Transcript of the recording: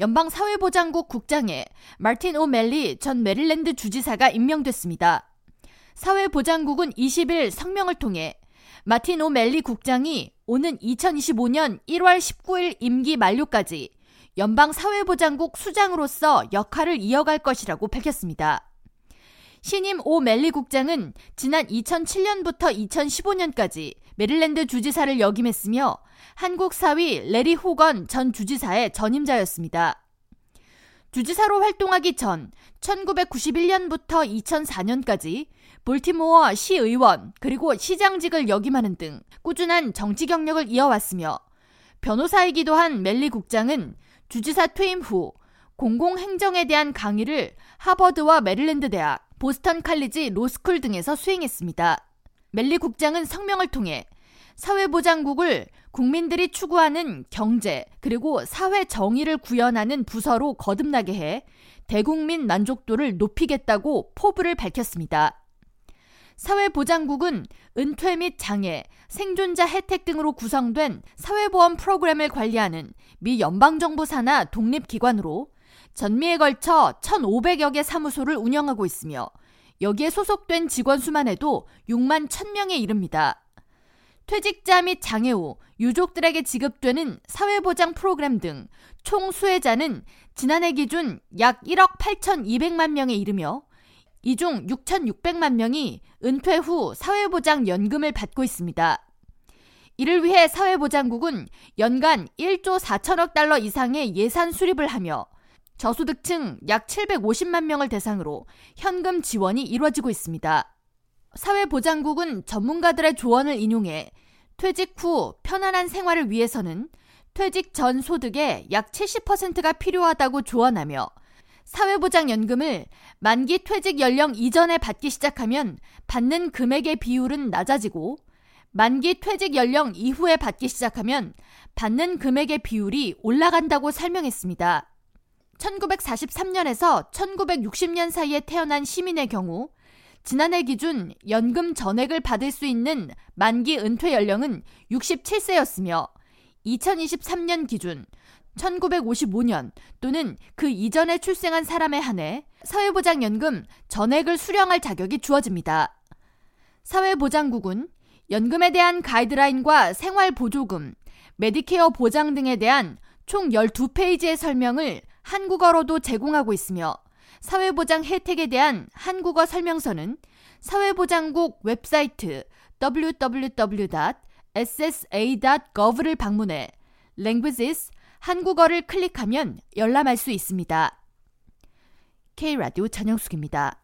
연방 사회보장국 국장에 마틴 오멜리 전 메릴랜드 주지사가 임명됐습니다. 사회보장국은 20일 성명을 통해 마틴 오멜리 국장이 오는 2025년 1월 19일 임기 만료까지 연방 사회보장국 수장으로서 역할을 이어갈 것이라고 밝혔습니다. 신임 오 멜리 국장은 지난 2007년부터 2015년까지 메릴랜드 주지사를 역임했으며 한국 사위 레리 호건 전 주지사의 전임자였습니다. 주지사로 활동하기 전 1991년부터 2004년까지 볼티모어 시의원 그리고 시장직을 역임하는 등 꾸준한 정치 경력을 이어왔으며 변호사이기도 한 멜리 국장은 주지사 퇴임 후 공공행정에 대한 강의를 하버드와 메릴랜드 대학, 보스턴 칼리지 로스쿨 등에서 수행했습니다. 멜리 국장은 성명을 통해 사회보장국을 국민들이 추구하는 경제 그리고 사회 정의를 구현하는 부서로 거듭나게 해 대국민 만족도를 높이겠다고 포부를 밝혔습니다. 사회보장국은 은퇴 및 장애, 생존자 혜택 등으로 구성된 사회보험 프로그램을 관리하는 미 연방정부 산하 독립기관으로 전미에 걸쳐 1,500여 개 사무소를 운영하고 있으며 여기에 소속된 직원 수만 해도 6만 1,000명에 이릅니다. 퇴직자 및 장애 후 유족들에게 지급되는 사회보장 프로그램 등 총 수혜자는 지난해 기준 약 1억 8,200만 명에 이르며 이 중 6,600만 명이 은퇴 후 사회보장 연금을 받고 있습니다. 이를 위해 사회보장국은 연간 1조 4천억 달러 이상의 예산 수립을 하며 저소득층 약 750만 명을 대상으로 현금 지원이 이루어지고 있습니다. 사회보장국은 전문가들의 조언을 인용해 퇴직 후 편안한 생활을 위해서는 퇴직 전 소득의 약 70%가 필요하다고 조언하며 사회보장연금을 만기 퇴직 연령 이전에 받기 시작하면 받는 금액의 비율은 낮아지고 만기 퇴직 연령 이후에 받기 시작하면 받는 금액의 비율이 올라간다고 설명했습니다. 1943년에서 1960년 사이에 태어난 시민의 경우 지난해 기준 연금 전액을 받을 수 있는 만기 은퇴 연령은 67세였으며 2023년 기준 1955년 또는 그 이전에 출생한 사람에 한해 사회보장연금 전액을 수령할 자격이 주어집니다. 사회보장국은 연금에 대한 가이드라인과 생활보조금, 메디케어 보장 등에 대한 총 12페이지의 설명을 한국어로도 제공하고 있으며 사회보장 혜택에 대한 한국어 설명서는 사회보장국 웹사이트 www.ssa.gov를 방문해 languages 한국어를 클릭하면 열람할 수 있습니다. K라디오 전영숙입니다.